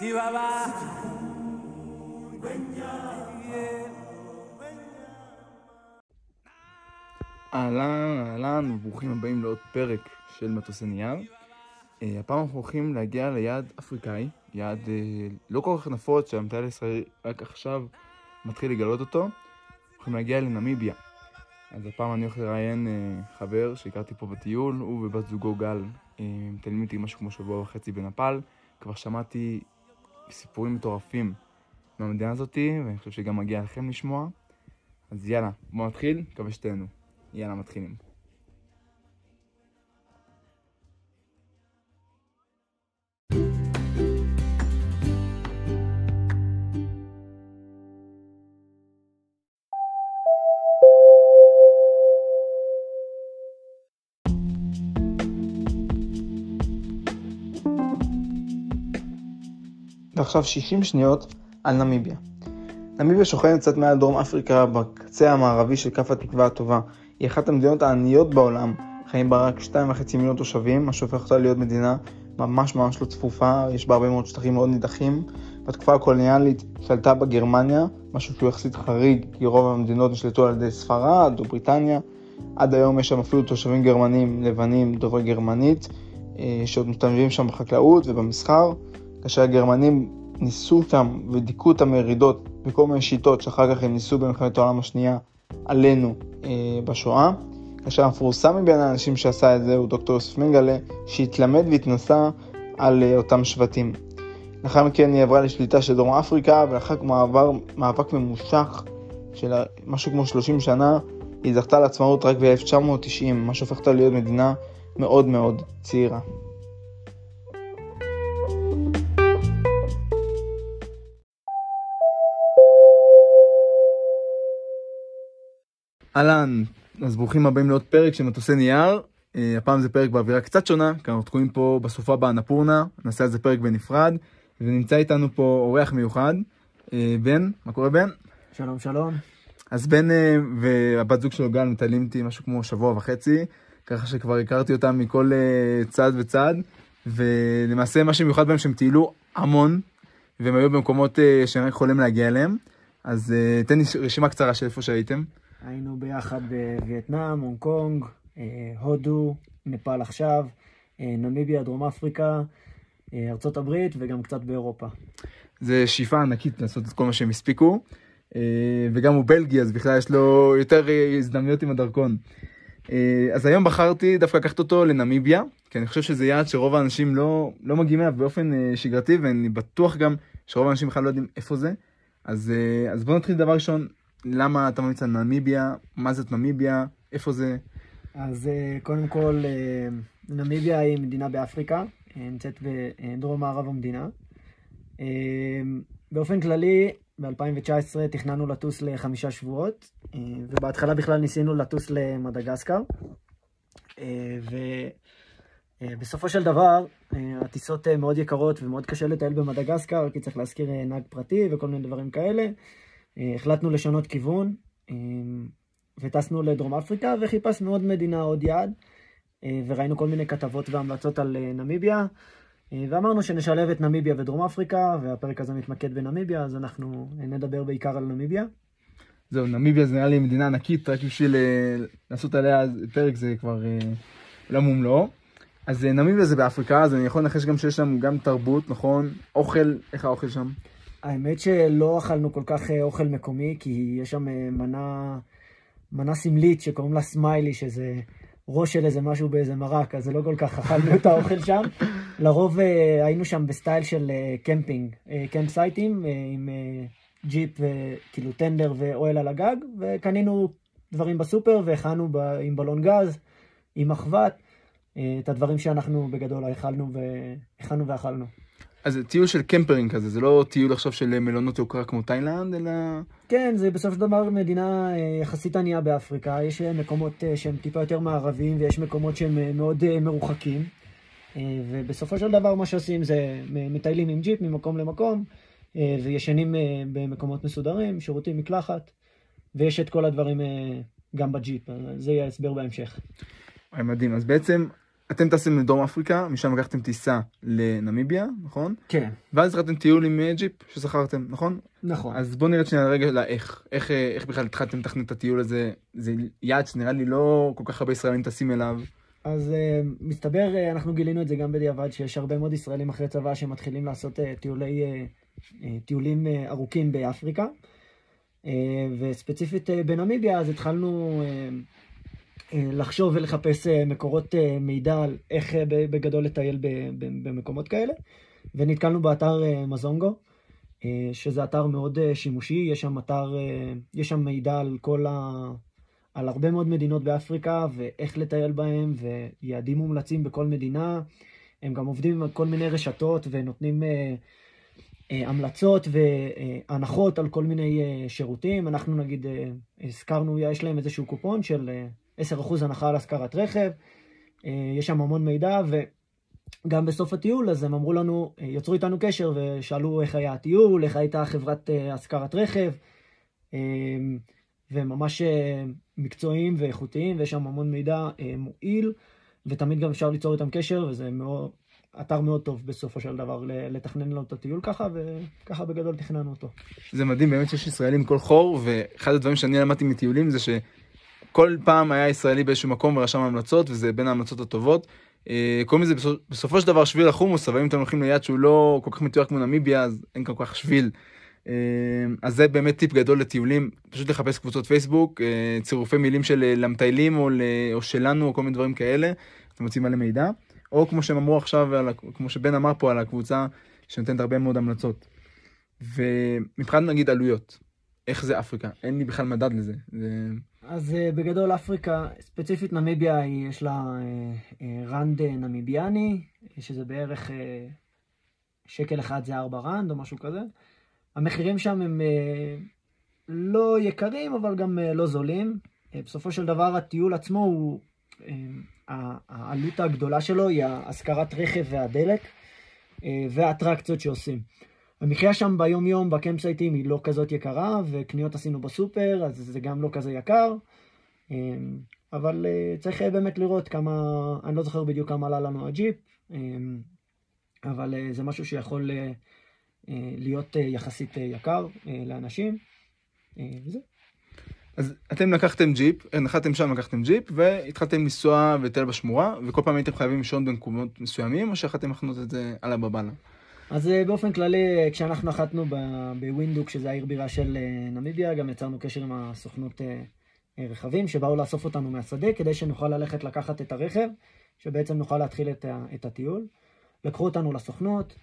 Baba. אהלן, אהלן, וברוכים הבאים לעוד פרק של מטוסי נייר. Uh, הפעם אנחנו הולכים להגיע ליעד אפריקאי, יעד uh, לא כל כך נפוץ, שהמטייל הישראלי רק עכשיו מתחיל לגלות אותו. אנחנו הולכים להגיע לנמיביה. אז הפעם אני הולך לראיין uh, חבר שהכרתי פה בטיול, הוא ובת זוגו גל מטיילים איתי משהו כמו שבוע וחצי בנפאל. כבר שמעתי סיפורים מטורפים מהמדינה הזאתי, ואני חושב שגם מגיע לכם לשמוע. אז יאללה, בואו נתחיל, מקווה שתהנו. יאללה, מתחילים. ועכשיו 60 שניות על נמיביה. נמיביה שוכנת קצת מעל דרום אפריקה בקצה המערבי של כף התקווה הטובה. היא אחת המדינות העניות בעולם, חיים בה רק 2.5 מיליון תושבים, מה שהופך אותה להיות מדינה ממש ממש לא צפופה, יש בה הרבה מאוד שטחים מאוד נידחים. בתקופה הקולוניאלית שלטה בגרמניה, משהו שהוא יחסית חריג, כי רוב המדינות נשלטו על ידי ספרד או בריטניה. עד היום יש שם אפילו תושבים גרמנים לבנים דוברי גרמנית, אה, שעוד משתלבים שם בחקלאות ובמסחר, כאשר הגרמנים ניסו שם ודיכאו את המרידות בכל מיני שיטות שאחר כך הם ניסו במלחמת העולם השנייה עלינו אה, בשואה. כאשר המפורסם מבין האנשים שעשה את זה הוא דוקטור יוסף מנגלה, שהתלמד והתנסה על אה, אותם שבטים. לאחר מכן היא עברה לשליטה של דרום אפריקה, ולאחר מעבר, מאבק ממושך של משהו כמו 30 שנה, היא זכתה לעצמאות רק ב-1990, מה שהופך אותה להיות מדינה מאוד מאוד צעירה. אהלן, אז ברוכים הבאים לעוד פרק של מטוסי נייר. Uh, הפעם זה פרק באווירה קצת שונה, כי אנחנו תקועים פה בסופה באנפורנה, נעשה על זה פרק בנפרד, ונמצא איתנו פה אורח מיוחד, uh, בן, מה קורה בן? שלום שלום. אז בן uh, והבת זוג שלו גל מטיילים איתי משהו כמו שבוע וחצי, ככה שכבר הכרתי אותם מכל uh, צד וצד, ולמעשה מה שמיוחד בהם שהם טיילו המון, והם היו במקומות uh, שאני רק חולם להגיע אליהם, אז תן לי רשימה קצרה של איפה שהייתם. היינו ביחד בווייטנאם, הונג קונג, אה, הודו, נפאל עכשיו, אה, נמיביה, דרום אפריקה, אה, הברית וגם קצת באירופה. זה שאיפה ענקית לעשות את כל מה שהם הספיקו, וגם הוא בלגי, אז בכלל יש לו יותר הזדמנויות עם הדרכון. אז היום בחרתי דווקא לקחת אותו לנמיביה, כי אני חושב שזה יעד שרוב האנשים לא, לא מגיעים אליו באופן שגרתי, ואני בטוח גם שרוב האנשים בכלל לא יודעים איפה זה. אז, אז בואו נתחיל דבר ראשון, למה אתה ממליץ על נמיביה, מה זאת נמיביה, איפה זה? אז אה, קודם כל, אה, נמיביה היא מדינה באפריקה, אה, נמצאת בדרום מערב המדינה. באופן כללי, ב-2019 תכננו לטוס לחמישה שבועות, ובהתחלה בכלל ניסינו לטוס למדגסקר. ובסופו של דבר, הטיסות מאוד יקרות ומאוד קשה לטייל במדגסקר, כי צריך להזכיר נהג פרטי וכל מיני דברים כאלה. אה, החלטנו לשנות כיוון אה, וטסנו לדרום אפריקה וחיפשנו עוד מדינה, עוד יעד אה, וראינו כל מיני כתבות והמלצות על נמיביה ואמרנו שנשלב את נמיביה ודרום אפריקה והפרק הזה מתמקד בנמיביה אז אנחנו נדבר בעיקר על נמיביה. זהו, נמיביה זה נראה לי מדינה ענקית, רק בשביל לעשות עליה פרק זה כבר עולם ומלואו. אז נמיביה זה באפריקה, אז אני יכול לנחש גם שיש שם גם תרבות, נכון? אוכל, איך האוכל שם? האמת שלא אכלנו כל כך אה, אוכל מקומי, כי יש שם אה, מנה, מנה סמלית שקוראים לה סמיילי, שזה ראש של איזה משהו באיזה מרק, אז זה לא כל כך אכלנו את האוכל שם. לרוב אה, היינו שם בסטייל של קמפינג, camp site ים, עם ג'יפ, כאילו טנדר ואוהל על הגג, וקנינו דברים בסופר והכנו עם בלון גז, עם מחבת, את הדברים שאנחנו בגדול הכנו ואכלנו. אז זה טיול של קמפינג כזה, זה לא טיול עכשיו של מלונות יוקרה כמו תאילנד, אלא... כן, זה בסופו של דבר מדינה אה, יחסית ענייה באפריקה. יש אה, מקומות אה, שהם טיפה יותר מערביים ויש מקומות שהם מאוד מרוחקים. ובסופו של דבר מה שעושים זה מטיילים עם ג'יפ ממקום למקום, וישנים במקומות מסודרים, שירותים מקלחת, ויש את כל הדברים גם בג'יפ, זה יהיה ההסבר בהמשך. מדהים, אז בעצם אתם טסתם לדרום אפריקה, משם לקחתם טיסה לנמיביה, נכון? כן, ואז התחלתם טיול עם ג'יפ שזכרתם, נכון? נכון. אז בוא נרד שנייה רגע לאיך, איך, איך בכלל התחלתם לתכנן את הטיול הזה, זה יעד שנראה לי לא כל כך הרבה ישראלים טסים אליו. אז uh, מסתבר, uh, אנחנו גילינו את זה גם בדיעבד, שיש הרבה מאוד ישראלים אחרי צבא שמתחילים לעשות uh, טיולי, uh, uh, טיולים uh, ארוכים באפריקה. Uh, וספציפית uh, בנמיביה, אז התחלנו uh, לחשוב ולחפש uh, מקורות uh, מידע על איך בגדול לטייל במקומות כאלה. ונתקלנו באתר מזונגו, שזה אתר מאוד שימושי, יש שם אתר, יש שם מידע על כל ה... על הרבה מאוד מדינות באפריקה ואיך לטייל בהם ויעדים מומלצים בכל מדינה. הם גם עובדים עם כל מיני רשתות ונותנים אה, אה, המלצות והנחות על כל מיני אה, שירותים. אנחנו נגיד אה, הזכרנו, יש להם איזשהו קופון של אה, 10% הנחה על השכרת רכב. אה, יש שם המון מידע וגם בסוף הטיול אז הם אמרו לנו, אה, יצרו איתנו קשר ושאלו איך היה הטיול, איך הייתה חברת אה, השכרת רכב. וממש אה, מקצועיים ואיכותיים, ויש שם המון מידע מועיל, ותמיד גם אפשר ליצור איתם קשר, וזה מאוד, אתר מאוד טוב בסופו של דבר לתכנן לנו את הטיול ככה, וככה בגדול תכננו אותו. זה מדהים באמת שיש ישראלים כל חור, ואחד הדברים שאני למדתי מטיולים זה שכל פעם היה ישראלי באיזשהו מקום ורשם המלצות, וזה בין ההמלצות הטובות. אה, קוראים לזה בסופ- בסופו של דבר שביל החומוס, אבל אם אתם הולכים ליד שהוא לא כל כך מתואר כמו נמיביה, אז אין כל כך שביל. אה, אז זה באמת טיפ גדול לטיולים, פשוט לחפש קבוצות פייסבוק, אה, צירופי מילים של למטיילים או, או שלנו או כל מיני דברים כאלה, אתם מוצאים מלא מידע, או כמו שהם אמרו עכשיו, על כמו שבן אמר פה על הקבוצה שנותנת הרבה מאוד המלצות. ומבחינת נגיד עלויות, איך זה אפריקה? אין לי בכלל מדד לזה. זה... אז אה, בגדול אפריקה, ספציפית נמיביה, יש לה אה, אה, רנד נמיביאני, שזה בערך אה, שקל אחד זה ארבע רנד או משהו כזה. המחירים שם הם אה, לא יקרים, אבל גם אה, לא זולים. אה, בסופו של דבר הטיול עצמו הוא, ה- העלות הגדולה שלו היא השכרת רכב והדלק אה, והאטרקציות שעושים. המחיה שם ביום יום בקמפסייטים היא לא כזאת יקרה, וקניות עשינו בסופר, אז זה גם לא כזה יקר. אה, אבל אה, צריך אה, באמת לראות כמה, אני לא זוכר בדיוק כמה עלה לנו הג'יפ, אה, אבל אה, זה משהו שיכול להיות יחסית יקר לאנשים. וזהו. אז אתם לקחתם ג'יפ, נחתתם שם לקחתם ג'יפ, והתחלתם לנסוע ולטייל בשמורה, וכל פעם הייתם חייבים לישון במקומות מסוימים, או שיכלתם לחנות את זה על הבבלה? אז אה, באופן כללי, כשאנחנו נחתנו בווינדוק, שזה העיר בירה של אה, נמיביה, גם יצרנו קשר עם הסוכנות אה, רכבים, שבאו לאסוף אותנו מהשדה, כדי שנוכל ללכת לקחת את הרכב, שבעצם נוכל להתחיל את, את הטיול. לקחו אותנו לסוכנות,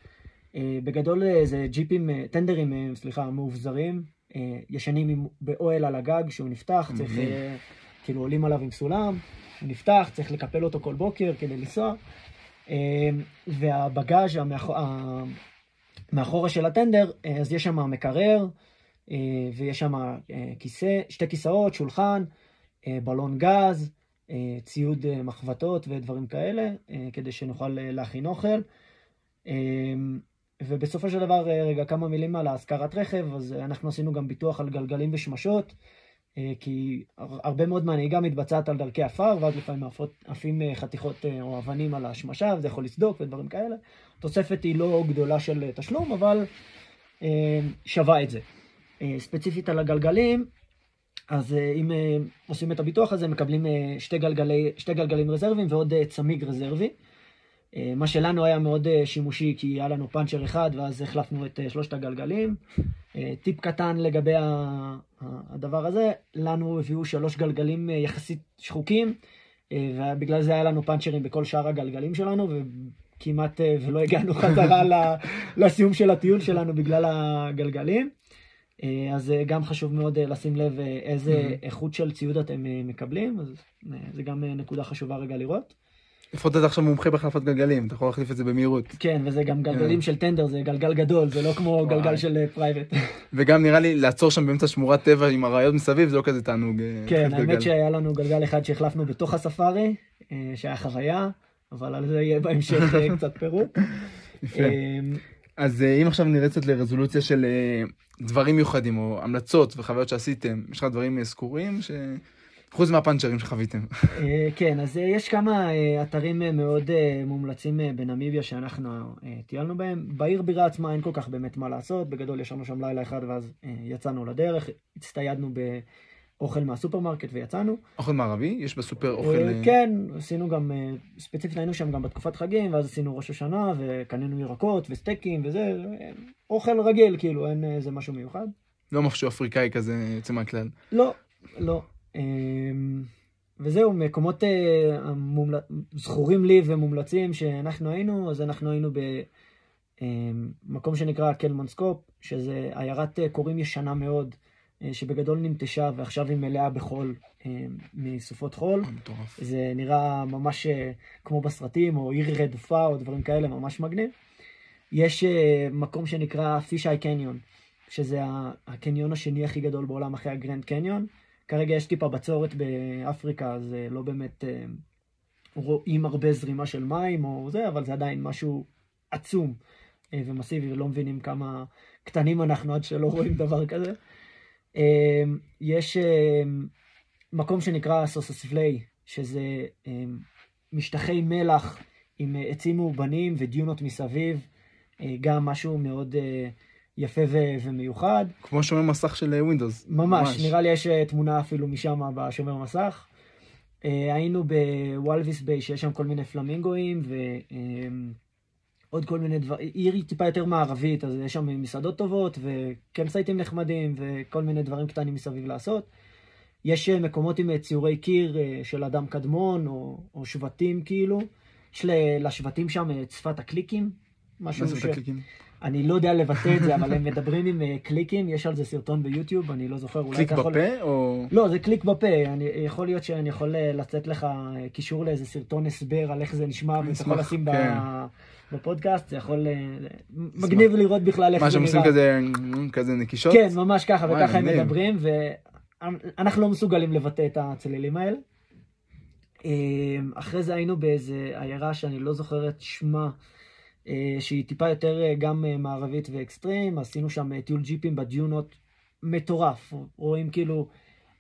בגדול זה ג'יפים, טנדרים, סליחה, מאובזרים, ישנים עם, באוהל על הגג שהוא נפתח, צריך, כאילו עולים עליו עם סולם, הוא נפתח, צריך לקפל אותו כל בוקר כדי לנסוע. אה, והבגאז' המאחור, ה- מאחורה של הטנדר, אה, אז יש שם מקרר, אה, ויש שם אה, כיסא, שתי כיסאות, שולחן, בלון גז, ציוד מחבטות ודברים כאלה, כדי שנוכל להכין אוכל. אה, ובסופו של דבר, רגע, כמה מילים על השכרת רכב, אז אנחנו עשינו גם ביטוח על גלגלים ושמשות, כי הר- הרבה מאוד מהנהיגה מתבצעת על דרכי עפר, ואז לפעמים עפות- עפים אה, חתיכות אה, או אבנים על השמשה, וזה יכול לסדוק ודברים כאלה. התוספת היא לא גדולה של אה, תשלום, אבל אה, שווה את זה. אה, ספציפית על הגלגלים, אז אה, אם אה, עושים את הביטוח הזה, מקבלים אה, שתי, גלגלי, שתי גלגלים רזרביים ועוד אה, צמיג רזרבי. אה, מה שלנו היה מאוד אה, שימושי, כי היה לנו פאנצ'ר אחד, ואז החלפנו את אה, שלושת הגלגלים. טיפ קטן לגבי הדבר הזה, לנו הביאו שלוש גלגלים יחסית שחוקים, ובגלל זה היה לנו פאנצ'רים בכל שאר הגלגלים שלנו, וכמעט ולא הגענו חזרה לסיום של הטיול שלנו בגלל הגלגלים. אז גם חשוב מאוד לשים לב איזה Mhm. איכות של ציוד אתם מקבלים, אז זה גם נקודה חשובה רגע לראות. לפחות אתה עכשיו מומחה בהחלפת גלגלים, אתה יכול להחליף את זה במהירות. כן, וזה גם גלגלים כן. של טנדר, זה גלגל גדול, זה לא כמו. גלגל של פרייבט. וגם נראה לי לעצור שם באמצע שמורת טבע עם אריות מסביב, זה לא כזה תענוג. אה, כן, האמת. שהיה לנו גלגל אחד שהחלפנו בתוך הספארי, אה, שהיה חוויה, אבל על זה יהיה בהמשך אה, קצת פירוט. יפה. אה, אז אה, אם עכשיו נראה קצת לרזולוציה של אה, דברים מיוחדים או המלצות וחוויות שעשיתם, יש לך דברים אה, סגורים ש... חוץ מהפאנצ'רים שחוויתם. אה, כן, אז אה, יש כמה אה, אתרים מאוד מומלצים בנמיביה שאנחנו טיילנו בהם. בעיר בירה עצמה אין כל כך באמת מה לעשות, בגדול ישבנו שם לילה אחד ואז יצאנו לדרך, הצטיידנו באוכל מהסופרמרקט ויצאנו. אוכל מערבי? יש בסופר אוכל... כן, עשינו גם, ספציפית היינו שם גם בתקופת חגים, ואז עשינו ראש השנה, וקנינו ירקות וסטייקים וזה, אוכל רגיל, כאילו, אין איזה משהו מיוחד. לא משהו אפריקאי כזה יוצא מהכלל. לא, לא. אמ, וזהו, מקומות אה, המומל... זכורים לי ומומלצים שאנחנו היינו, אז אנחנו היינו במקום שנקרא קלמונסקופ, שזה עיירת אה, קורים ישנה מאוד, אה, שבגדול ננטשה ועכשיו היא מלאה בחול אה, מסופות חול. מטורף. זה נראה ממש כמו בסרטים, או עיר רדופה, או דברים כאלה, ממש מגניב. יש מקום שנקרא פישאי קניון, שזה הקניון השני הכי גדול בעולם אחרי הגרנד קניון. כרגע יש טיפה בצורת באפריקה, אז אה, לא באמת אה, רואים הרבה זרימה של מים או זה, אבל זה עדיין משהו עצום אה, ומסיבי, ולא מבינים כמה קטנים אנחנו עד שלא רואים דבר כזה. יש מקום שנקרא סוסוספליי, שזה משטחי מלח עם עצים מאובנים ודיונות מסביב, גם משהו מאוד יפה ו- ומיוחד. כמו שומר מסך של אה, Windows. ממש, נראה לי יש אה, תמונה אפילו משם בשומר מסך. אה, היינו בוולביס ביי, שיש שם כל מיני פלמינגואים ועוד כל מיני דברים, עיר היא טיפה יותר מערבית, אז יש שם מסעדות טובות וקמפסייטים נחמדים וכל מיני דברים קטנים מסביב לעשות. יש אה, מקומות עם ציורי קיר אה, של אדם קדמון או, או שבטים כאילו. יש לשבטים שם את שפת הקליקים. מה משהו זה ש... בקליקים? אני לא יודע לבטא את זה, אבל הם מדברים עם אה, קליקים, יש על זה סרטון ביוטיוב, אני לא זוכר, אולי קליק אתה יכול... בפה או... לא, זה קליק בפה, אני, יכול להיות שאני יכול אה, לתת לך אה, קישור לאיזה סרטון הסבר על איך זה נשמע, ואתה יכול לשים כן. בפודקאסט, זה יכול... אה, מגניב לראות בכלל איך מה זה שהם נראה. עושים כזה, כזה נקישות? כן, ממש ככה, וואי, וככה הם. מדברים, ואנחנו לא מסוגלים לבטא את הצלילים האלה. אחרי זה היינו באיזה עיירה שאני לא זוכר את שמה, שהיא טיפה יותר אה, גם אה, מערבית ואקסטרים, עשינו שם אה, טיול ג'יפים בדיונות מטורף, רואים כאילו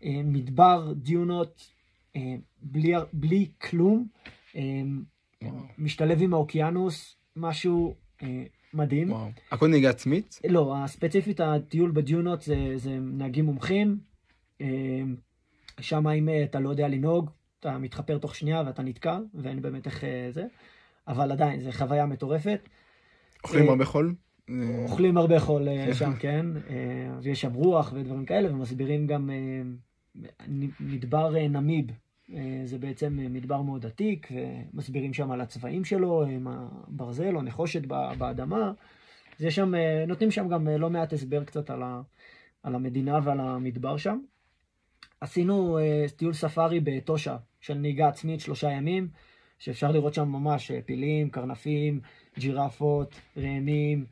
אה, מדבר דיונות אה, בלי, בלי כלום, אה. משתלב עם האוקיינוס, משהו אה, מדהים. וואו. הכל נהיגה עצמית? לא, ספציפית הטיול בדיונות זה, זה נהגים מומחים. שם אם אה, אתה לא יודע לנהוג, אתה מתחפר תוך שנייה ואתה נתקע, ואין באמת איך אה, זה. אבל עדיין, זו חוויה מטורפת. אוכלים אה, הרבה חול? אוכלים הרבה חול אה, שם, כן, אה, ויש שם רוח ודברים כאלה, ומסבירים גם מדבר נמיב. זה בעצם מדבר מאוד עתיק, ומסבירים שם על הצבעים שלו, עם הברזל או נחושת באדמה. אז יש שם, נותנים שם גם לא מעט הסבר קצת על, ה, על המדינה ועל המדבר שם. עשינו טיול ספארי בטושה של נהיגה עצמית שלושה ימים, שאפשר לראות שם ממש אה, פילים, קרנפים, ג'ירפות, ראמים,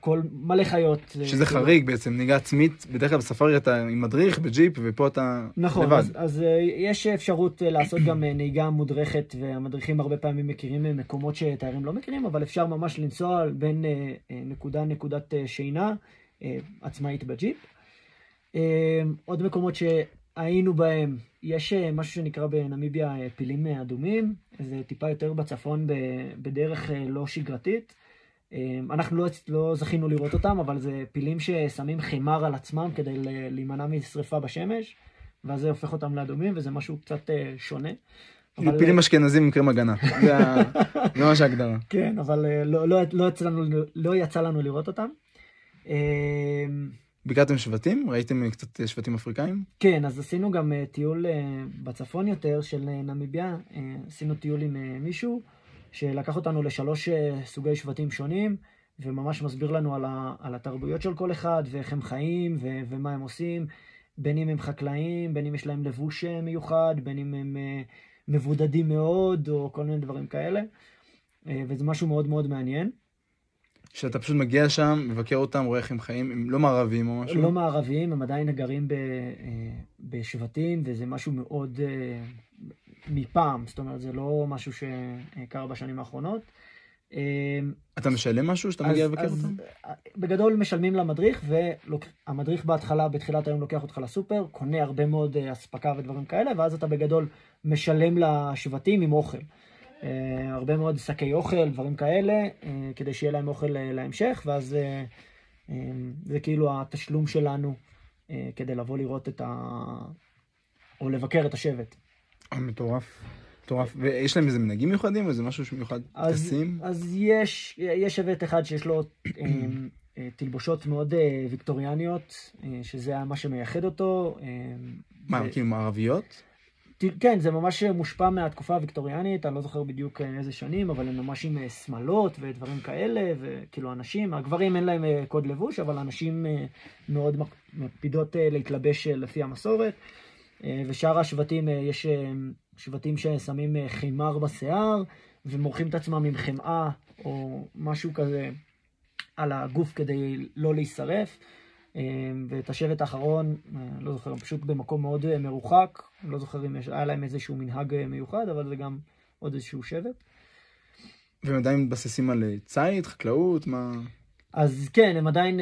כל מלא חיות. אה, שזה כאילו. חריג בעצם, נהיגה עצמית, בדרך כלל בספארי אתה עם מדריך בג'יפ, ופה אתה נכון, לבד. אז, אז אה, יש אפשרות לעשות גם נהיגה מודרכת, והמדריכים הרבה פעמים מכירים מקומות שתיירים לא מכירים, אבל אפשר ממש לנסוע בין נקודה נקודת שינה עצמאית בג'יפ. עוד מקומות שהיינו בהם, יש אה, משהו שנקרא בנמיביה אה, פילים אה, אדומים, זה טיפה יותר בצפון בדרך לא שגרתית. אנחנו לא, לא זכינו לראות אותם, אבל זה פילים ששמים חימר על עצמם כדי להימנע משרפה בשמש, ואז זה הופך אותם לאדומים, וזה משהו קצת שונה. אבל- פילים אשכנזים עם קרם הגנה. זה ממש ההגדרה. כן, אבל לא, לא, לא, יצא לנו, לא יצא לנו לראות אותם. ביקרתם שבטים? ראיתם קצת אה, שבטים אפריקאים? כן, אז עשינו גם אה, טיול אה, בצפון יותר של נמיביה. עשינו טיול עם מישהו שלקח אותנו לשלוש סוגי שבטים שונים, וממש מסביר לנו על, ה, על התרבויות של כל אחד, ואיך הם חיים, ו, ומה הם עושים. בין אם הם חקלאים, בין אם יש להם לבוש מיוחד, בין אם הם מבודדים מאוד, או כל מיני דברים כאלה. וזה משהו מאוד מאוד מעניין. שאתה פשוט מגיע שם, מבקר אותם, רואה איך הם חיים, הם לא מערבים או משהו? לא מערביים, הם עדיין גרים ב, אה, בשבטים, וזה משהו מאוד אה, מפעם, זאת אומרת, זה לא משהו שקרה בשנים האחרונות. אתה משלם משהו שאתה מגיע לבקר אותם? בגדול משלמים למדריך, והמדריך בהתחלה, בתחילת היום לוקח אותך לסופר, קונה הרבה מאוד אספקה ודברים כאלה, ואז אתה בגדול משלם לשבטים עם אוכל. הרבה מאוד שקי אוכל, דברים כאלה, כדי שיהיה להם אוכל להמשך, ואז זה כאילו התשלום שלנו כדי לבוא לראות את ה... או לבקר את השבט. מטורף. מטורף. ויש להם איזה מנהגים מיוחדים או איזה משהו שמיוחד טסים? אז יש, יש שבט אחד שיש לו אה, תלבושות מאוד אה, ויקטוריאניות, אה, שזה מה שמייחד אותו. מה, ו... כאילו מערביות? כן, זה ממש מושפע מהתקופה הוויקטוריאנית, אני לא זוכר בדיוק איזה שנים, אבל הם ממש עם שמלות ודברים כאלה, וכאילו אנשים, הגברים אין להם קוד לבוש, אבל הנשים מאוד מקפידות להתלבש לפי המסורת. ושאר השבטים, יש שבטים ששמים חימר בשיער, ומורחים את עצמם עם חמאה או משהו כזה על הגוף כדי לא להישרף. ואת השבט האחרון, לא זוכר, פשוט במקום מאוד מרוחק, לא זוכר אם היה להם איזשהו מנהג מיוחד, אבל זה גם עוד איזשהו שבט. והם עדיין מתבססים על ציד, חקלאות, מה... אז כן, הם עדיין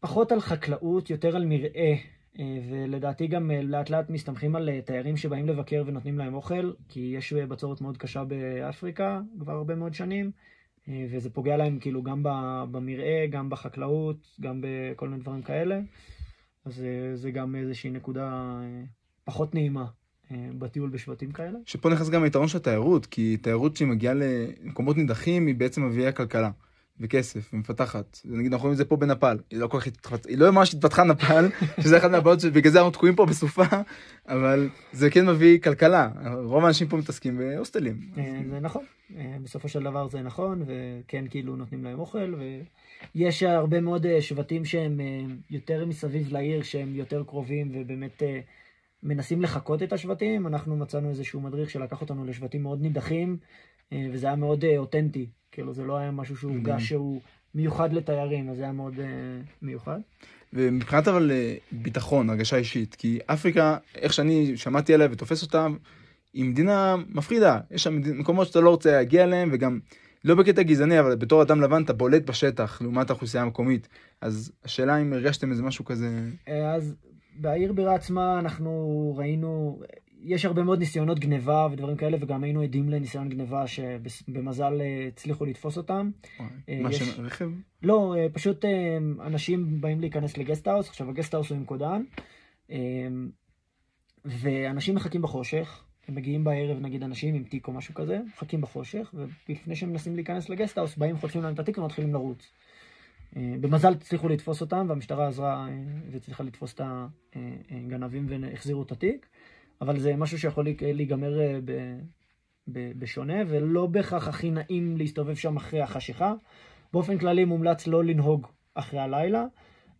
פחות על חקלאות, יותר על מרעה. ולדעתי גם לאט לאט מסתמכים על תיירים שבאים לבקר ונותנים להם אוכל, כי יש בצורת מאוד קשה באפריקה כבר הרבה מאוד שנים, וזה פוגע להם כאילו גם במרעה, גם בחקלאות, גם בכל מיני דברים כאלה. אז זה גם איזושהי נקודה פחות נעימה בטיול בשבטים כאלה. שפה נכנס גם היתרון של התיירות, כי תיירות שהיא מגיעה למקומות נידחים היא בעצם מביאה כלכלה. וכסף, ומפתחת. נגיד אנחנו רואים את זה פה בנפאל, היא לא כל כך התפתחה, היא לא ממש התפתחה נפאל, שזה אחד מהבעיות שבגלל זה אנחנו תקועים פה בסופה, אבל זה כן מביא כלכלה, רוב האנשים פה מתעסקים בהוסטלים. אה, זה נכון, אה, בסופו של דבר זה נכון, וכן כאילו נותנים להם אוכל, ויש הרבה מאוד אה, שבטים שהם יותר מסביב לעיר, שהם יותר קרובים, ובאמת מנסים לחקות את השבטים, אנחנו מצאנו איזשהו מדריך שלקח אותנו לשבטים מאוד נידחים, וזה היה מאוד אותנטי. כאילו זה לא היה משהו שהורגש שהוא מיוחד לתיירים, אז זה היה מאוד uh, מיוחד. ומבחינת אבל אה, ביטחון, הרגשה אישית, כי אפריקה, איך שאני שמעתי עליה ותופס אותה, היא מדינה מפחידה. יש שם מקומות שאתה לא רוצה להגיע אליהם, וגם לא בקטע גזעני, אבל בתור אדם לבן אתה בולט בשטח לעומת האוכלוסייה המקומית. אז השאלה אם הרגשתם איזה משהו כזה... אה, אז בעיר בירה עצמה אנחנו ראינו, יש הרבה מאוד ניסיונות גניבה ודברים כאלה, וגם היינו עדים לניסיון גניבה שבמזל אה, הצליחו לתפוס אותם. אה, מה שם, רכב? לא, אה, פשוט אנשים באים להיכנס ל guesthouse, עכשיו ה guesthouse הוא עם קודן, ואנשים מחכים בחושך, הם מגיעים בערב, נגיד אנשים עם תיק או משהו כזה, מחכים בחושך, ולפני שהם מנסים להיכנס ל guesthouse, באים, חוטפים להם את התיק ומתחילים לרוץ. במזל הצליחו לתפוס אותם, והמשטרה עזרה והצליחה לתפוס את הגנבים והחזירו את התיק. אבל זה משהו שיכול להיגמר אה, ב, ב, בשונה, ולא בהכרח הכי נעים להסתובב שם אחרי החשיכה. באופן כללי מומלץ לא לנהוג אחרי הלילה.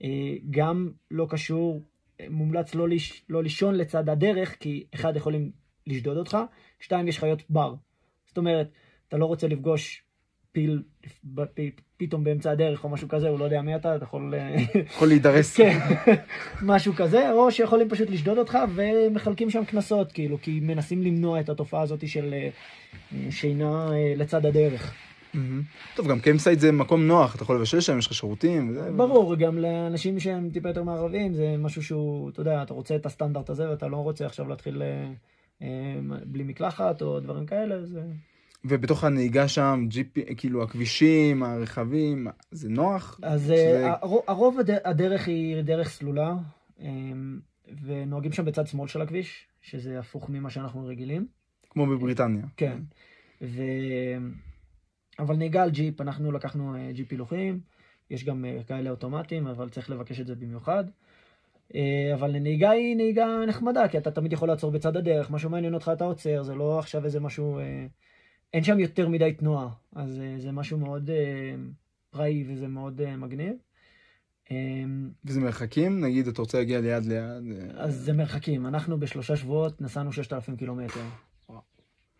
אה, גם לא קשור, מומלץ לא, ליש, לא לישון לצד הדרך, כי אחד יכולים לשדוד אותך, שתיים יש חיות בר. זאת אומרת, אתה לא רוצה לפגוש פיל פתאום באמצע הדרך או משהו כזה, הוא לא יודע מי אתה, אתה יכול... אה, יכול להידרס. כן, משהו כזה, או שיכולים פשוט לשדוד אותך ומחלקים שם קנסות, כאילו, כי מנסים למנוע את התופעה הזאת של אה, שינה אה, לצד הדרך. טוב, גם campsite זה מקום נוח, אתה יכול לבשל שם, יש לך שירותים. ברור, גם לאנשים שהם טיפה יותר מערבים, זה משהו שהוא, אתה יודע, אתה רוצה את הסטנדרט הזה ואתה לא רוצה עכשיו להתחיל בלי מקלחת או דברים כאלה, זה... ובתוך הנהיגה שם, ג'יפ, כאילו הכבישים, הרכבים, זה נוח? אז שזה... אה, הרוב הדרך היא דרך סלולה, אמ, ונוהגים שם בצד שמאל של הכביש, שזה הפוך ממה שאנחנו רגילים. כמו בבריטניה. כן. ו... אבל נהיגה על ג'יפ, אנחנו לקחנו אה, ג'יפ הילוכים, יש גם אה, כאלה אוטומטיים, אבל צריך לבקש את זה במיוחד. אבל נהיגה היא נהיגה נחמדה, כי אתה תמיד יכול לעצור בצד הדרך, משהו מעניין אותך אתה עוצר, זה לא עכשיו איזה משהו אין שם יותר מדי תנועה, אז uh, זה משהו מאוד uh, פראי וזה מאוד uh, מגניב. Um, וזה מרחקים? נגיד אתה רוצה להגיע ליד ליד? אז זה מרחקים, אנחנו בשלושה שבועות נסענו 6,000 קילומטר.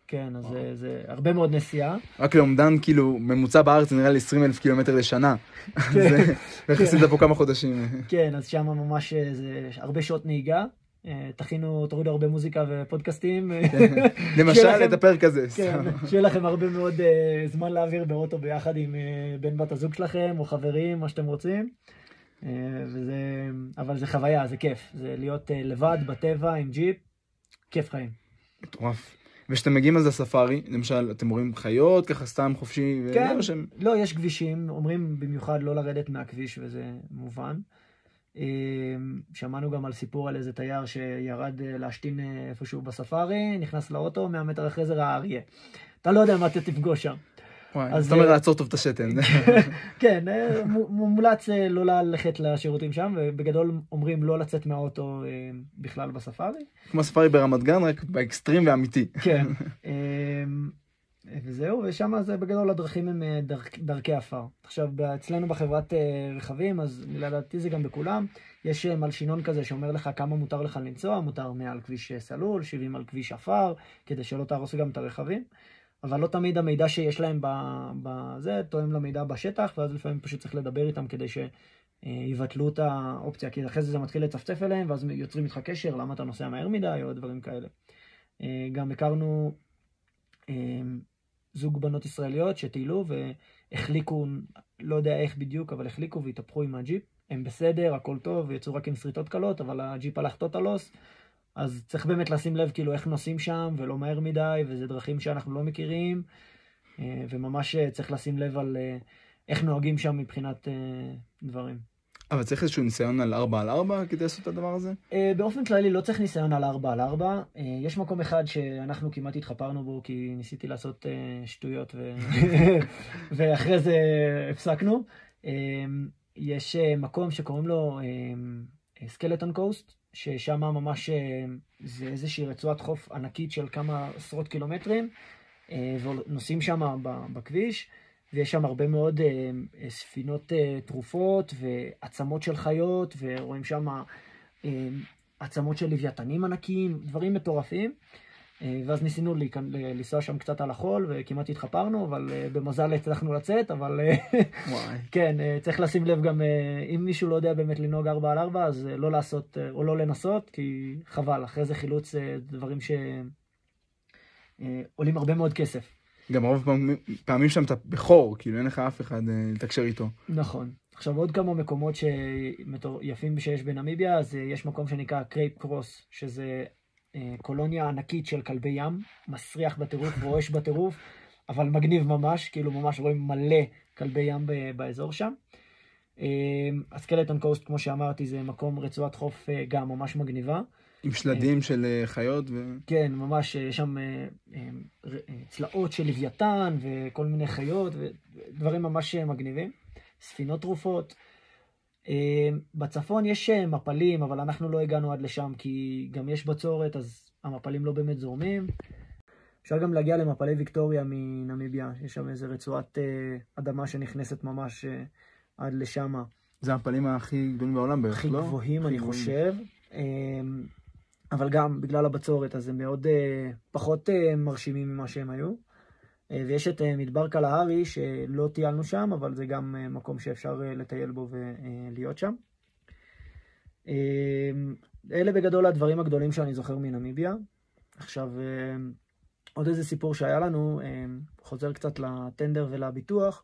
כן, אז זה, זה הרבה מאוד נסיעה. רק לאומדן, כאילו, ממוצע בארץ זה נראה לי 20 אלף קילומטר לשנה. כן. ואיך עשית פה כמה חודשים. כן, אז שם ממש זה הרבה שעות נהיגה. אה, תכינו, תורידו הרבה מוזיקה ופודקאסטים. כן. למשל את הפרק הזה. כן. שיהיה לכם הרבה מאוד אה, זמן להעביר באוטו ביחד עם אה, בן בת הזוג שלכם, או חברים, מה שאתם רוצים. וזה, אבל זה חוויה, זה כיף. זה להיות לבד בטבע עם ג'יפ, כיף חיים. מטורף. וכשאתם מגיעים אז לספארי, למשל, אתם רואים חיות ככה סתם חופשי, כן. לא, יש כבישים, אומרים במיוחד לא לרדת מהכביש, וזה מובן. אה, שמענו גם על סיפור על איזה תייר שירד אה, להשתין אה, איפשהו בספארי, נכנס לאוטו, 100 מטר אחרי זה ראה אריה. אתה לא יודע מה אתה תפגוש שם. וואי, אז, זאת אומרת אה, לעצור טוב את השתן. כן, מומלץ לא ללכת לשירותים שם, ובגדול אומרים לא לצאת מהאוטו בכלל בספארי. כמו ספארי ברמת גן, רק באקסטרים ואמיתי. כן. וזהו, ושם זה בגדול הדרכים הם אה, דרכ, דרכי עפר. עכשיו, אצלנו בחברת אה, רכבים, אז לדעתי זה גם בכולם, יש אה, מלשינון כזה שאומר לך כמה מותר לך לנסוע, מותר 100 על כביש סלול, 70 על כביש עפר, כדי שלא תהרוס גם את הרכבים. אבל לא תמיד המידע שיש להם בזה תואם למידע בשטח, ואז לפעמים פשוט צריך לדבר איתם כדי שיבטלו את האופציה, כי אחרי זה זה מתחיל לצפצף אליהם, ואז יוצרים איתך קשר, למה אתה נוסע מהר מדי, או דברים כאלה. גם הכרנו זוג בנות ישראליות שטיילו והחליקו, לא יודע איך בדיוק, אבל החליקו והתהפכו עם הג'יפ. הם בסדר, הכל טוב, יצאו רק עם שריטות קלות, אבל הג'יפ הלך טוטלוס. אז צריך באמת לשים לב כאילו איך נוסעים שם, ולא מהר מדי, וזה דרכים שאנחנו לא מכירים. אה, וממש אה, צריך לשים לב על אה, איך נוהגים שם מבחינת דברים. אבל צריך איזשהו ניסיון על 4 על 4 כדי לעשות את הדבר הזה? אה, באופן כללי לא צריך ניסיון על 4 על 4. אה, יש מקום אחד שאנחנו כמעט התחפרנו בו כי ניסיתי לעשות אה, שטויות ו... ואחרי זה הפסקנו. יש מקום שקוראים לו סקלטון קוסט, ששם ממש זה איזושהי רצועת חוף ענקית של כמה עשרות קילומטרים, ונוסעים שם בכביש. ויש שם הרבה מאוד אה, אה, ספינות אה, תרופות ועצמות של חיות, ורואים שם אה, עצמות של לוויתנים ענקיים, דברים מטורפים. אה, ואז ניסינו לנסוע שם קצת על החול, וכמעט התחפרנו, אבל אה, במזל הצלחנו לצאת, אבל אה, וואי. כן, אה, צריך לשים לב גם, אה, אם מישהו לא יודע באמת לנהוג 4 על 4, אז אה, לא לעשות, אה, או לא לנסות, כי חבל, אחרי זה חילוץ אה, דברים שעולים הרבה מאוד כסף. גם רוב פעמים- שם אתה בחור, כאילו אין לך אף אחד אה, לתקשר איתו. נכון. עכשיו עוד כמה מקומות שיפים שיש בנמיביה, אז אה, יש מקום שנקרא קייפ קרוס, שזה אה, קולוניה ענקית של כלבי ים, מסריח בטירוף, רועש בטירוף, אבל מגניב ממש, כאילו ממש רואים מלא כלבי ים באזור שם. הסקלטון קוסט, כמו שאמרתי, זה מקום רצועת חוף גם ממש מגניבה. עם שלדים של אה, חיות ו... כן, ממש, יש שם אה, אה, אה, צלעות של לוויתן וכל מיני חיות ודברים ממש אה, מגניבים. ספינות תרופות. אה, בצפון יש אה, מפלים, אבל אנחנו לא הגענו עד לשם כי גם יש בצורת, אז המפלים לא באמת זורמים. אפשר גם להגיע למפלי ויקטוריה מנמיביה, יש שם איזה רצועת אה, אדמה שנכנסת ממש אה, עד לשם. זה הפנים הכי גדולים בעולם בערך, הכי לא? גבוהים, הכי אני גבוהים. חושב. אבל גם בגלל הבצורת, אז הם מאוד אה, פחות אה, מרשימים ממה שהם היו. אה, ויש את אה, מדבר קלהרי, שלא טיילנו שם, אבל זה גם אה, מקום שאפשר אה, לטייל בו ולהיות שם. אמ, אלה בגדול הדברים הגדולים שאני זוכר מנמיביה. עכשיו, אמ, עוד איזה סיפור שהיה לנו, אמ, חוזר קצת לטנדר ולביטוח.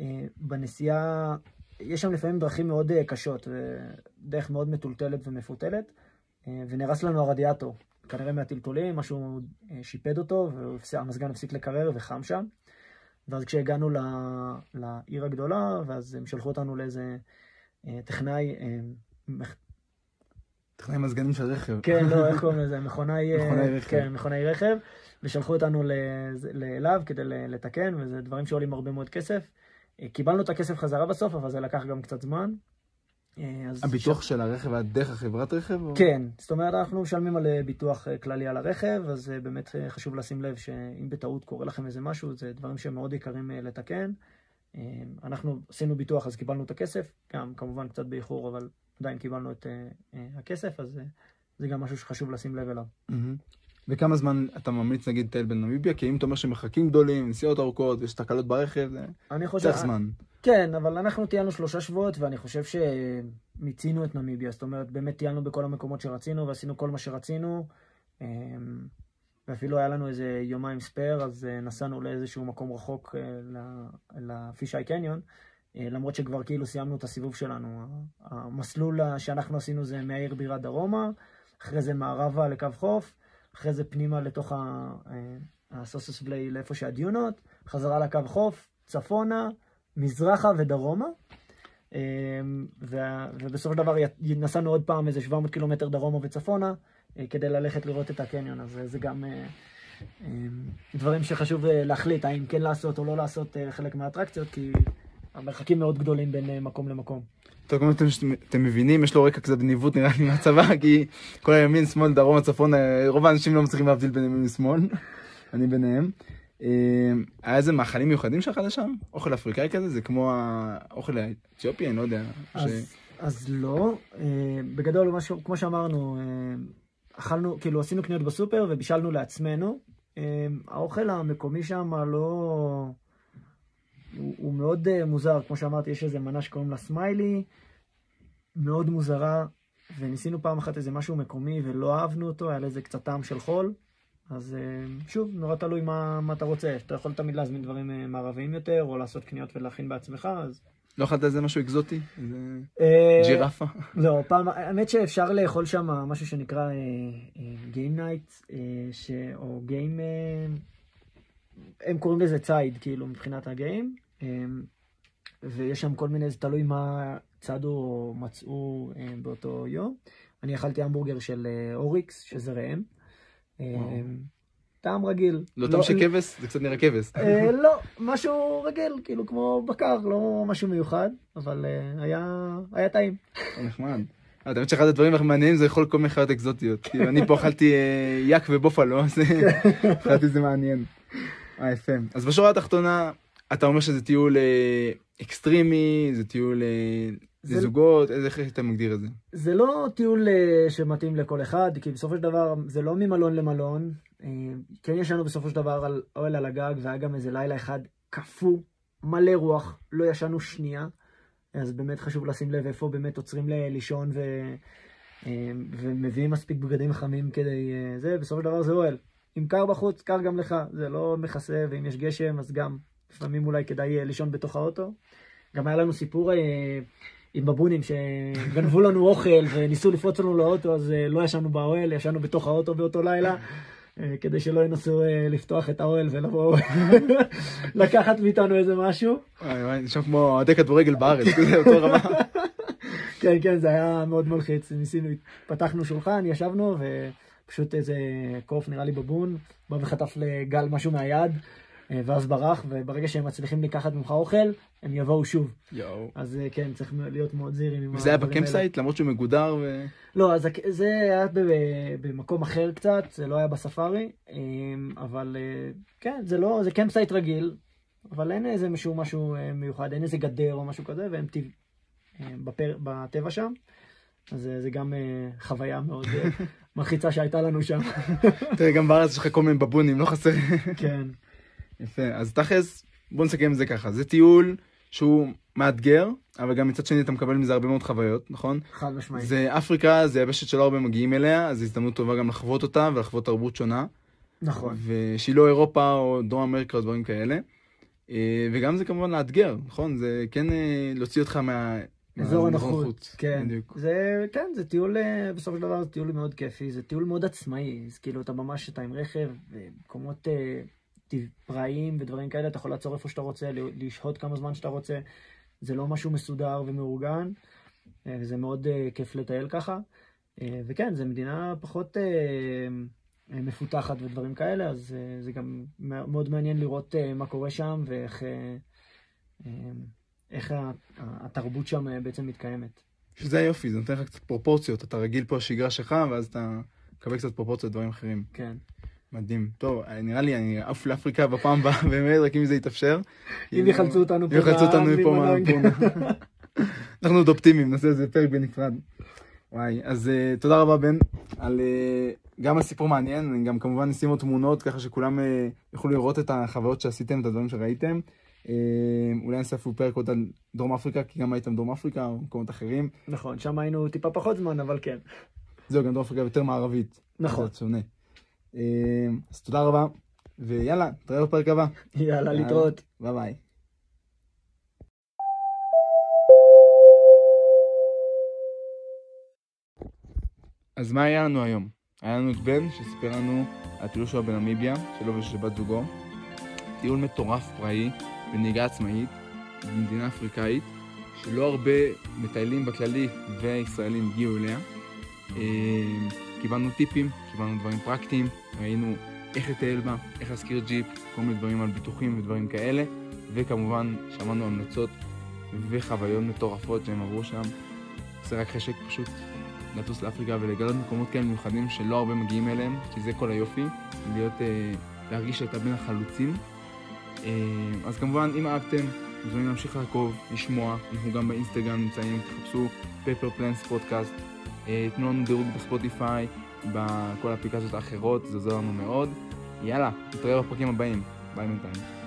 אה, בנסיעה יש שם לפעמים דרכים מאוד אה, קשות, ודרך מאוד מטולטלת ומפותלת, אה, ונהרס לנו הרדיאטור, כנראה מהטלטולים, משהו אה, שיפד אותו, והמזגן הפסיק לקרר וחם שם. ואז כשהגענו ל- לעיר הגדולה, ואז הם שלחו אותנו לאיזה אה, טכנאי, אה, טכנאי מזגנים של רכב. כן, לא, איך קוראים לזה? מכונאי, אה, מכונאי רכב. כן, מכונאי רכב, ושלחו אותנו אליו כדי לתקן, וזה דברים שעולים הרבה מאוד כסף. אה, קיבלנו את הכסף חזרה בסוף, אבל זה לקח גם קצת זמן. אה, הביטוח של הרכב היה דרך החברת רכב? או- כן, זאת אומרת אנחנו משלמים על אה, ביטוח אה, כללי על הרכב, אז באמת חשוב לשים לב שאם בטעות קורה לכם איזה משהו, זה דברים שהם מאוד יקרים לתקן. אנחנו עשינו ביטוח אז קיבלנו את הכסף, גם כמובן קצת באיחור, אבל עדיין קיבלנו את הכסף, אז זה גם משהו שחשוב לשים לב אליו. מהמם. וכמה זמן אתה ממליץ נגיד לטייל בנמיביה? כי אם אתה אומר שמרחקים גדולים, נסיעות ארוכות, ויש תקלות ברכב, זה אני חושב, צריך זמן. כן, אבל אנחנו טיילנו שלושה שבועות, ואני חושב שמיצינו את נמיביה. זאת אומרת, באמת טיילנו בכל המקומות שרצינו, ועשינו כל מה שרצינו. אמ, ואפילו היה לנו איזה יומיים ספייר, אז אה, נסענו לאיזשהו מקום רחוק אה, לפישי קניון, אה, למרות שכבר כאילו סיימנו את הסיבוב שלנו. המסלול שאנחנו עשינו זה מהעיר בירה דרומה, אחרי זה מערבה לקו חוף, אחרי זה פנימה לתוך הסוסוס בליי לאיפה שהדיונות, חזרה לקו חוף, צפונה, מזרחה ודרומה. ובסופו של דבר נסענו עוד פעם איזה 700 קילומטר דרומה וצפונה, אה, כדי ללכת לראות את הקניון, אז זה גם אה, אה, דברים שחשוב להחליט האם כן לעשות או לא לעשות חלק מהאטרקציות, כי המרחקים מאוד גדולים בין מקום למקום. טוב, כמו אתם, אתם מבינים, יש לו רקע קצת ניווט נראה לי מהצבא, כי כל הימין, שמאל, דרום, הצפון, רוב האנשים לא מצליחים להבדיל בין ימין ושמאל, אני ביניהם. היה איזה מאכלים מיוחדים שלך לשם? אוכל אפריקאי כזה? זה כמו האוכל האתיופי? אני לא יודע. אז, ש... אז לא. בגדול, משהו, כמו שאמרנו, אכלנו, כאילו עשינו קניות בסופר ובישלנו לעצמנו. האוכל המקומי שם לא... הוא, הוא מאוד uh, מוזר, כמו שאמרתי, יש איזה מנה שקוראים לה סמיילי, מאוד מוזרה, וניסינו פעם אחת איזה משהו מקומי ולא אהבנו אותו, היה לזה קצת טעם של חול. אז uh, שוב, נורא תלוי מה, מה אתה רוצה. אתה יכול תמיד להזמין דברים uh, מערביים יותר, או לעשות קניות ולהכין בעצמך, אז לא אכלת איזה משהו אקזוטי? איזה אה, ג'ירפה? לא, פעם, האמת שאפשר לאכול שם משהו שנקרא Game Night, או Game... הם קוראים לזה ציד, כאילו, מבחינת הגיים. ויש שם כל מיני, זה תלוי מה צדו או מצאו באותו יום. אני אכלתי המבורגר של אוריקס, שזה ראם. טעם רגיל. לא טעם של כבש? זה קצת נראה כבש. אה, לא, משהו רגיל, כאילו כמו בקר, לא משהו מיוחד, אבל אה, היה טעים. נחמד. אה, האמת שאחד הדברים המעניינים זה לאכול כל מיני חיות אקזוטיות. כאילו אני פה אכלתי יאק ובופלו, אז אכלתי זה מעניין. אה, יפה. אז בשורה התחתונה, אתה אומר שזה טיול אקסטרימי, זה טיול לזוגות, איך אתה מגדיר את זה? זה לא טיול שמתאים לכל אחד, כי בסופו של דבר זה לא ממלון למלון, אה, כן ישנו בסופו של דבר על אוהל על הגג, והיה גם איזה לילה אחד קפוא, מלא רוח, לא ישנו שנייה. אז באמת חשוב לשים לב איפה באמת עוצרים לישון ו... אה, ומביאים מספיק בגדים חמים כדי אה, זה, בסופו של דבר זה אוהל. אם קר בחוץ, קר גם לך, זה לא מכסה, ואם יש גשם, אז גם לפעמים אולי כדאי לישון בתוך האוטו. גם היה לנו סיפור אה, עם בבונים שגנבו לנו אוכל וניסו לפרוץ לנו לאוטו, אז אה, לא ישנו באוהל, ישנו בתוך האוטו באותו לילה. אה, כדי שלא ינסו אה, לפתוח את האוהל ולבוא לקחת מאיתנו איזה משהו. נשמע כמו אוהדי כדורגל בארץ, אותו רמה. כן, כן, זה היה מאוד מלחיץ. ניסינו, פתחנו שולחן, ישבנו, ופשוט איזה קוף, נראה לי בבון, בא וחטף לגל משהו מהיד. אה, ואז ברח, וברגע שהם מצליחים לקחת ממך אוכל, הם יבואו שוב. יואו. אז אה, כן, צריך להיות מאוד זהירים עם הדברים האלה. וזה היה ב campsite, למרות שהוא מגודר ו... לא, אז זה היה במקום אחר קצת, זה לא היה בספארי, אה, אבל כן, זה לא, זה campsite רגיל, אבל אין איזה משהו, משהו מיוחד, אין איזה גדר או משהו כזה, והם טבע, בפר, בטבע שם. אז זה גם חוויה מאוד מלחיצה שהייתה לנו שם. תראה, גם בארץ יש לך כל מיני בבונים, לא חסר. כן. יפה, אז תכלס, בוא נסכם את זה ככה, זה טיול שהוא מאתגר, אבל גם מצד שני אתה מקבל מזה הרבה מאוד חוויות, נכון? חד משמעית. זה אפריקה, זה יבשת שלא הרבה מגיעים אליה, אז זו הזדמנות טובה גם לחוות אותה ולחוות תרבות שונה. נכון. ושהיא לא אירופה או דרום אמריקה או דברים כאלה. אה, וגם זה כמובן לאתגר, נכון? זה כן אה, להוציא אותך מה... אזור הנוחות, כן. בדיוק. זה, כן, זה טיול, אה, בסופו של דבר זה טיול מאוד כיפי, זה טיול מאוד עצמאי, אז כאילו אתה ממש, אתה עם רכב, במקומות פראיים ודברים כאלה, אתה יכול לעצור איפה שאתה רוצה, לשהות כמה זמן שאתה רוצה. זה לא משהו מסודר ומאורגן, אה, וזה מאוד uh, כיף לטייל ככה. Uh, וכן, זו מדינה פחות uh, מפותחת ודברים כאלה, אז uh, זה גם מאוד מעניין לראות uh, מה קורה שם ואיך uh, uh, איך התרבות שם uh, בעצם מתקיימת. שזה היופי, זה נותן לך קצת פרופורציות, אתה רגיל פה לשגרה שלך, ואז אתה מקבל קצת פרופורציות לדברים אחרים. כן. מדהים. טוב, נראה לי אני אעוף לאפריקה בפעם הבאה, באמת, רק אם זה יתאפשר. אם יחלצו אותנו פה. אם יחלצו אותנו מהפורנה. אנחנו עוד אופטימיים, נעשה איזה פרק בנפרד. וואי, אז uh, תודה רבה בן, על uh, גם הסיפור מעניין, אני גם כמובן נשים עוד תמונות ככה שכולם uh, יוכלו לראות את החוויות שעשיתם, את הדברים שראיתם. אה, אולי אפילו פרק עוד על דרום אפריקה, כי גם הייתם דרום אפריקה או מקומות אחרים. נכון, שם היינו טיפה פחות זמן, אבל כן. זהו, גם דרום אפריקה יותר מערבית. נכון. זה שונה. אה, אז תודה רבה, ויאללה, נתראה בפרק הבא. יאללה, להתראות. ביי ביי. אז מה היה לנו היום? היה לנו את בן שסיפר לנו על הטיול שלו בנמיביה, שלו ושל בת זוגו. טיול מטורף פראי בנהיגה עצמאית במדינה אפריקאית, שלא הרבה מטיילים בכללי וישראלים הגיעו אליה. אה, קיבלנו טיפים, קיבלנו דברים פרקטיים, ראינו איך לטייל בה, איך להזכיר ג'יפ, כל מיני דברים על ביטוחים ודברים כאלה, וכמובן שמענו המלצות וחוויות מטורפות שהם עברו שם. זה רק חשק פשוט לטוס לאפריקה ולגלות מקומות כאלה מיוחדים שלא הרבה מגיעים אליהם, כי זה כל היופי, להיות, אה, להרגיש שאתה בין החלוצים. אה, אז כמובן, אם אהבתם, מוזמנים להמשיך לעקוב, לשמוע, אנחנו גם באינסטגרם נמצאים, תחפשו פפר פלנס פודקאסט, תנו לנו דירוג בספוטיפיי, בכל האפליקציות האחרות, זה עוזר לנו מאוד. יאללה, נתראה בפרקים הבאים. ביי בינתיים.